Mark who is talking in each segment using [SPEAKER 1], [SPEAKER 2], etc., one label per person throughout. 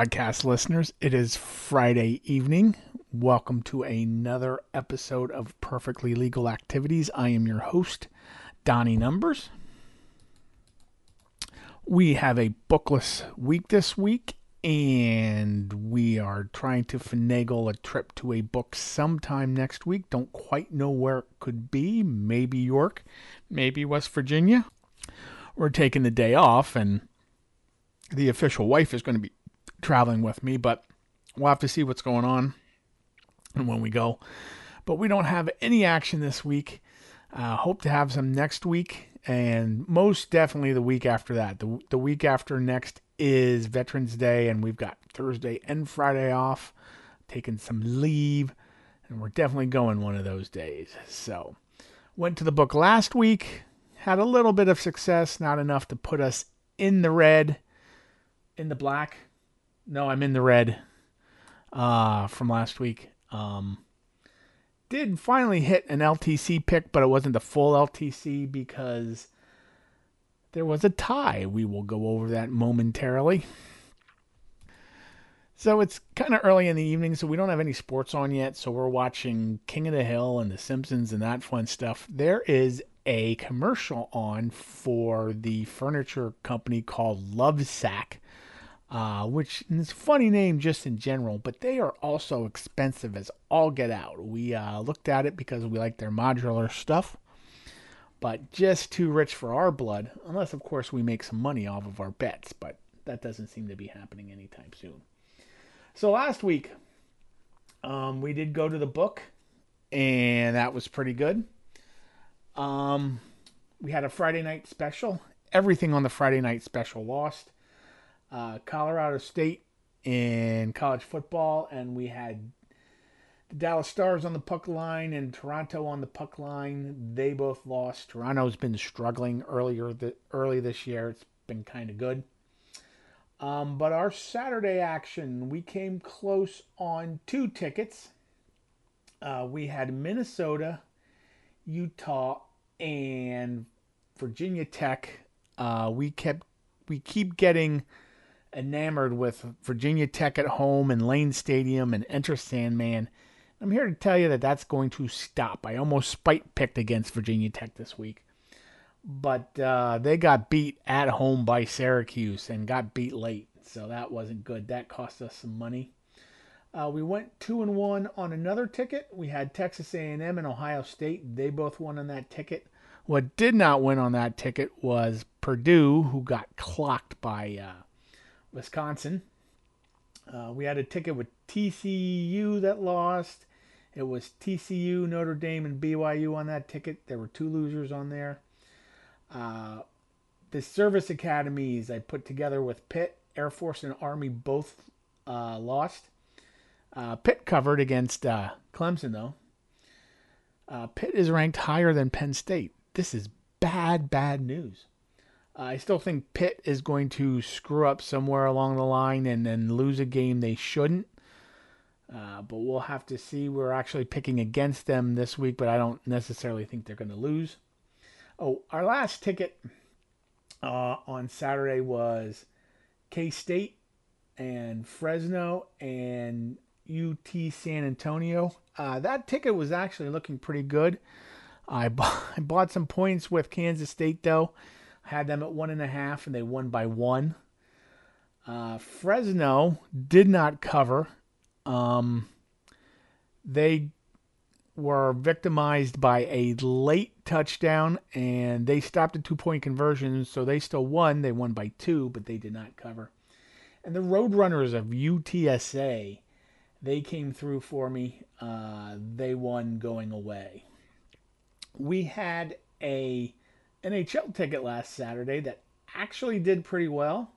[SPEAKER 1] podcast listeners. It is Friday evening. Welcome to another episode of Perfectly Legal Activities. I am your host, Donnie Numbers. We have a bookless week this week, and we are trying to finagle a trip to a book sometime next week. Don't quite know where it could be. Maybe York, maybe West Virginia. We're taking the day off, and the official wife is going to be traveling with me, but we'll have to see what's going on and when we go. But we don't have any action this week. Uh, hope to have some next week, and most definitely the week after that. The, the week after next is Veterans Day, and we've got Thursday and Friday off, taking some leave, and we're definitely going one of those days. So, went to the book last week, had a little bit of success, not enough to put us in the red in the black. No, I'm in the red uh, from last week. Um, did finally hit an LTC pick, but it wasn't the full LTC because there was a tie. We will go over that momentarily. So it's kind of early in the evening, so we don't have any sports on yet. So we're watching King of the Hill and The Simpsons and that fun stuff. There is a commercial on for the furniture company called Lovesac uh, which is funny name just in general, but they are also expensive as all get out. We uh, looked at it because we like their modular stuff, but just too rich for our blood, unless, of course, we make some money off of our bets, but that doesn't seem to be happening anytime soon. So last week, um, we did go to the book, and that was pretty good. Um, we had a Friday night special. Everything on the Friday night special lost uh, Colorado State in college football, and we had the Dallas Stars on the puck line and Toronto on the puck line. They both lost. Toronto's been struggling earlier the, early this year. It's been kind of good. Um, but our Saturday action, we came close on two tickets. Uh, we had Minnesota, Utah, and Virginia Tech. Uh, we kept we keep getting enamored with Virginia Tech at home and Lane Stadium and Enter Sandman. I'm here to tell you that that's going to stop. I almost spite picked against Virginia Tech this week, but uh, they got beat at home by Syracuse and got beat late, so that wasn't good. That cost us some money. Uh, we went two and one on another ticket. We had Texas A&M and Ohio State. They both won on that ticket. What did not win on that ticket was Purdue, who got clocked by uh, Wisconsin. Uh, we had a ticket with TCU that lost. It was TCU, Notre Dame, and BYU on that ticket. There were two losers on there. Uh, the service academies I put together with Pitt, Air Force, and Army both uh, lost. Uh, Pitt covered against uh, Clemson, though. Uh, Pitt is ranked higher than Penn State. This is bad, bad news. I still think Pitt is going to screw up somewhere along the line and then lose a game they shouldn't. Uh, but we'll have to see. We're actually picking against them this week, but I don't necessarily think they're going to lose. Oh, our last ticket uh, on Saturday was K State and Fresno and UT San Antonio. Uh, that ticket was actually looking pretty good. I bought some points with Kansas State though had them at one and a half, and they won by one. Uh, Fresno did not cover. Um, they were victimized by a late touchdown, and they stopped a two point conversion, so they still won. They won by two, but they did not cover. And the Roadrunners of UTSA, they came through for me. Uh, they won going away. We had a NHL ticket last Saturday that actually did pretty well.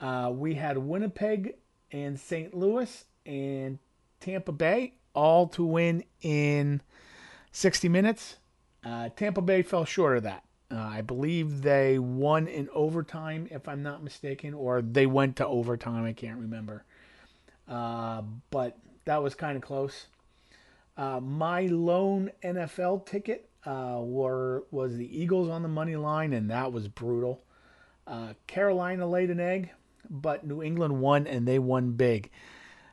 [SPEAKER 1] Uh, we had Winnipeg and St. Louis and Tampa Bay all to win in 60 minutes. Uh, Tampa Bay fell short of that. Uh, I believe they won in overtime, if I'm not mistaken, or they went to overtime. I can't remember. Uh, but that was kind of close. Uh, my lone NFL ticket uh, were was the Eagles on the money line, and that was brutal. Uh, Carolina laid an egg. but New England won and they won big.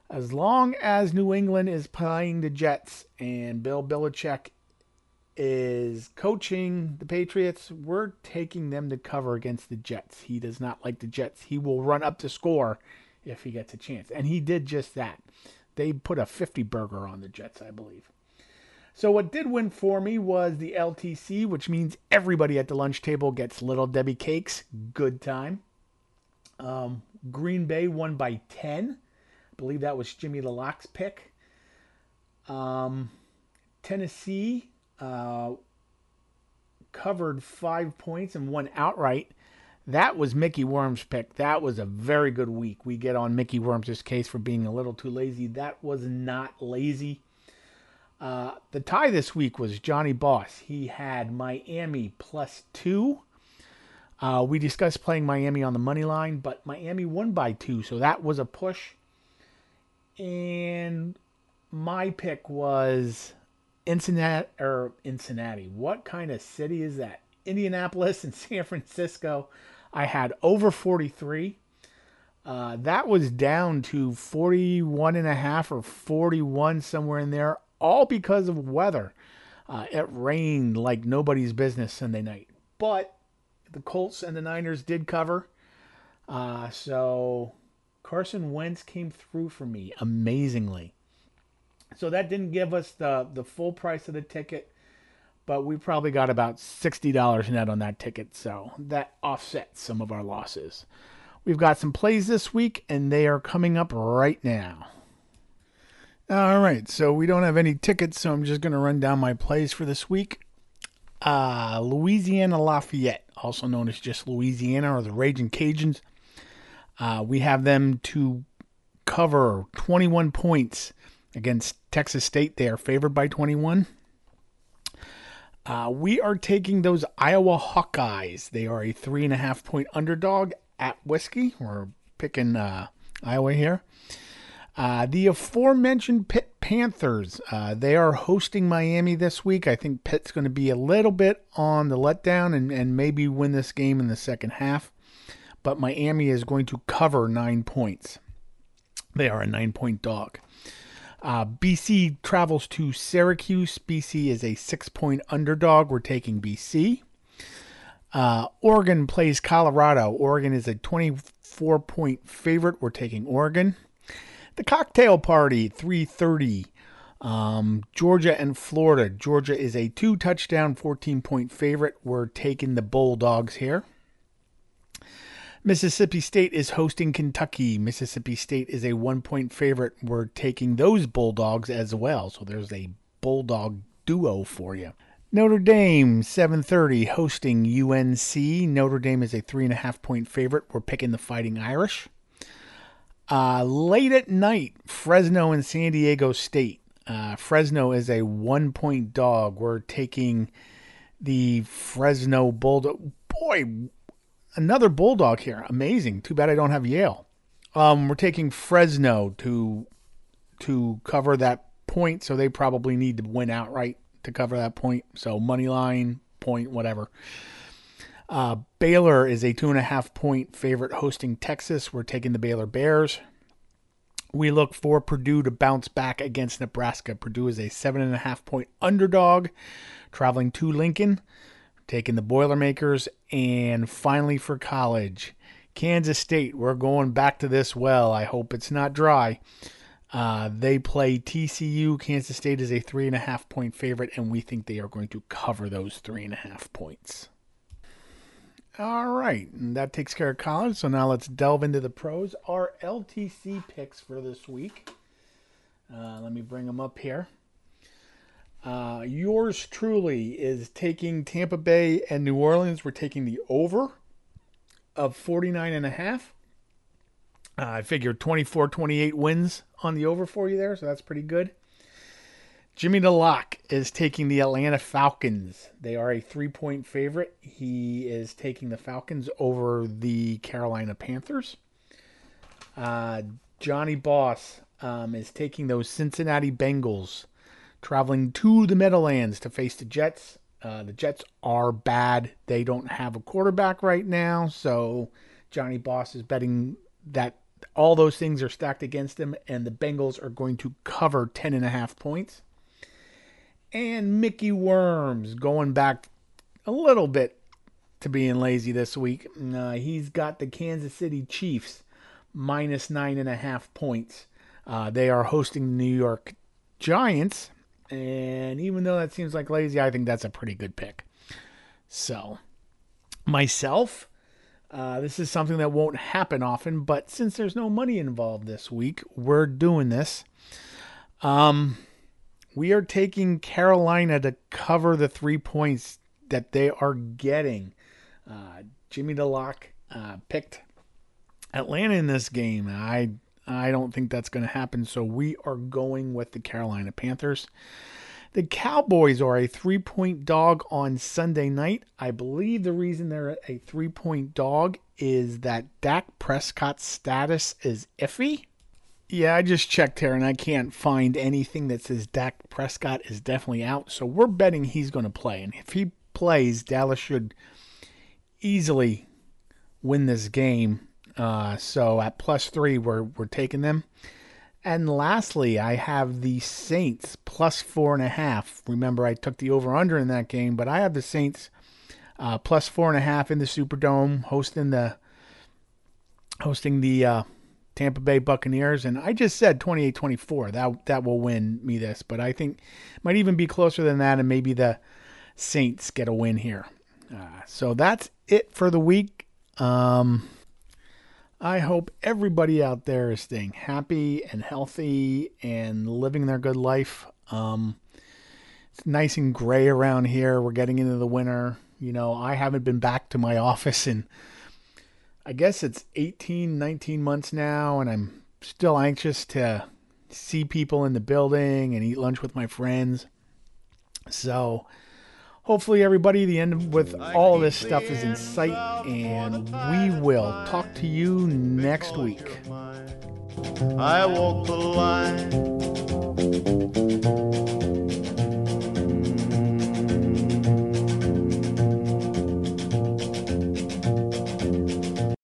[SPEAKER 1] As long as New England is playing the Jets and Bill Belichick is coaching the Patriots, we're taking them to cover against the Jets. He does not like the Jets. He will run up to score if he gets a chance. And he did just that. They put a 50 burger on the Jets, I believe. So what did win for me was the LTC, which means everybody at the lunch table gets Little Debbie cakes. Good time. Um, Green Bay won by 10. I believe that was Jimmy LaLocke's pick. Um, Tennessee uh, covered five points and won outright. That was Mickey Worm's pick. That was a very good week. We get on Mickey Worm's case for being a little too lazy. That was not lazy. Uh, the tie this week was Johnny Boss. He had Miami plus two. Uh, we discussed playing Miami on the money line, but Miami won by two, so that was a push. And my pick was Cincinnati or Cincinnati. What kind of city is that? Indianapolis and San Francisco. I had over 43. Uh, that was down to 41 and a half or 41 somewhere in there all because of weather. Uh, it rained like nobody's business Sunday night. But the Colts and the Niners did cover. Uh, so Carson Wentz came through for me amazingly. So that didn't give us the, the full price of the ticket, but we probably got about $60 net on that ticket. So that offsets some of our losses. We've got some plays this week, and they are coming up right now. All right, so we don't have any tickets, so I'm just going to run down my plays for this week. Uh, Louisiana Lafayette, also known as just Louisiana or the Raging Cajuns. Uh, we have them to cover 21 points against Texas State. They are favored by 21. Uh, we are taking those Iowa Hawkeyes. They are a three and a half point underdog at Whiskey. We're picking uh, Iowa here. Uh, the aforementioned Pitt Panthers, uh, they are hosting Miami this week. I think Pitt's going to be a little bit on the letdown and, and maybe win this game in the second half. But Miami is going to cover nine points. They are a nine point dog. Uh, BC travels to Syracuse. BC is a six point underdog. We're taking BC. Uh, Oregon plays Colorado. Oregon is a 24 point favorite. We're taking Oregon. The cocktail party, 330. Um, Georgia and Florida. Georgia is a two touchdown, 14 point favorite. We're taking the Bulldogs here. Mississippi State is hosting Kentucky. Mississippi State is a one point favorite. We're taking those Bulldogs as well. So there's a Bulldog duo for you. Notre Dame, 7:30, hosting UNC. Notre Dame is a three and a half point favorite. We're picking the Fighting Irish. Uh, late at night, Fresno and San Diego State. Uh, Fresno is a one point dog. We're taking the Fresno Bulldog. Boy, another Bulldog here. Amazing. Too bad I don't have Yale. Um, we're taking Fresno to to cover that point, so they probably need to win outright to cover that point. So money line, point, whatever. Uh, Baylor is a two and a half point favorite hosting Texas. We're taking the Baylor Bears. We look for Purdue to bounce back against Nebraska. Purdue is a seven and a half point underdog, traveling to Lincoln, taking the Boilermakers. And finally, for college, Kansas State. We're going back to this well. I hope it's not dry. Uh, they play TCU. Kansas State is a three and a half point favorite, and we think they are going to cover those three and a half points. All right, and that takes care of college. So now let's delve into the pros. Our LTC picks for this week. Uh, let me bring them up here. Uh, yours truly is taking Tampa Bay and New Orleans. We're taking the over of 49 and a half. Uh, I figured 24 28 wins on the over for you there, so that's pretty good. Jimmy DeLock is taking the Atlanta Falcons. They are a three point favorite. He is taking the Falcons over the Carolina Panthers. Uh, Johnny Boss um, is taking those Cincinnati Bengals, traveling to the Meadowlands to face the Jets. Uh, the Jets are bad. They don't have a quarterback right now, so Johnny Boss is betting that all those things are stacked against them, and the Bengals are going to cover 10 and a half points. And Mickey Worms going back a little bit to being lazy this week. Uh, he's got the Kansas City Chiefs minus nine and a half points. Uh, they are hosting the New York Giants, and even though that seems like lazy, I think that's a pretty good pick. So, myself, uh, this is something that won't happen often, but since there's no money involved this week, we're doing this. Um, we are taking Carolina to cover the three points that they are getting. Uh, Jimmy DeLock uh, picked Atlanta in this game. I I don't think that's going to happen. So we are going with the Carolina Panthers. The Cowboys are a three point dog on Sunday night. I believe the reason they're a three point dog is that Dak Prescott's status is iffy. Yeah, I just checked here and I can't find anything that says Dak Prescott is definitely out. So we're betting he's going to play. And if he plays, Dallas should easily win this game. Uh, so at plus three, we're, we're taking them. And lastly, I have the Saints plus four and a half. Remember, I took the over under in that game, but I have the Saints uh, plus four and a half in the Superdome, hosting the hosting the uh, Tampa Bay Buccaneers, and I just said 28-24. That that will win me this, but I think might even be closer than that, and maybe the Saints get a win here. Uh, so that's it for the week. Um, I hope everybody out there is staying happy and healthy and living their good life. Um, it's nice and gray around here. We're getting into the winter. You know, I haven't been back to my office in, I guess it's 18, 19 months now, and I'm still anxious to see people in the building and eat lunch with my friends. So, hopefully everybody the end with all of this stuff is in sight and we will talk to you next week
[SPEAKER 2] I walk the line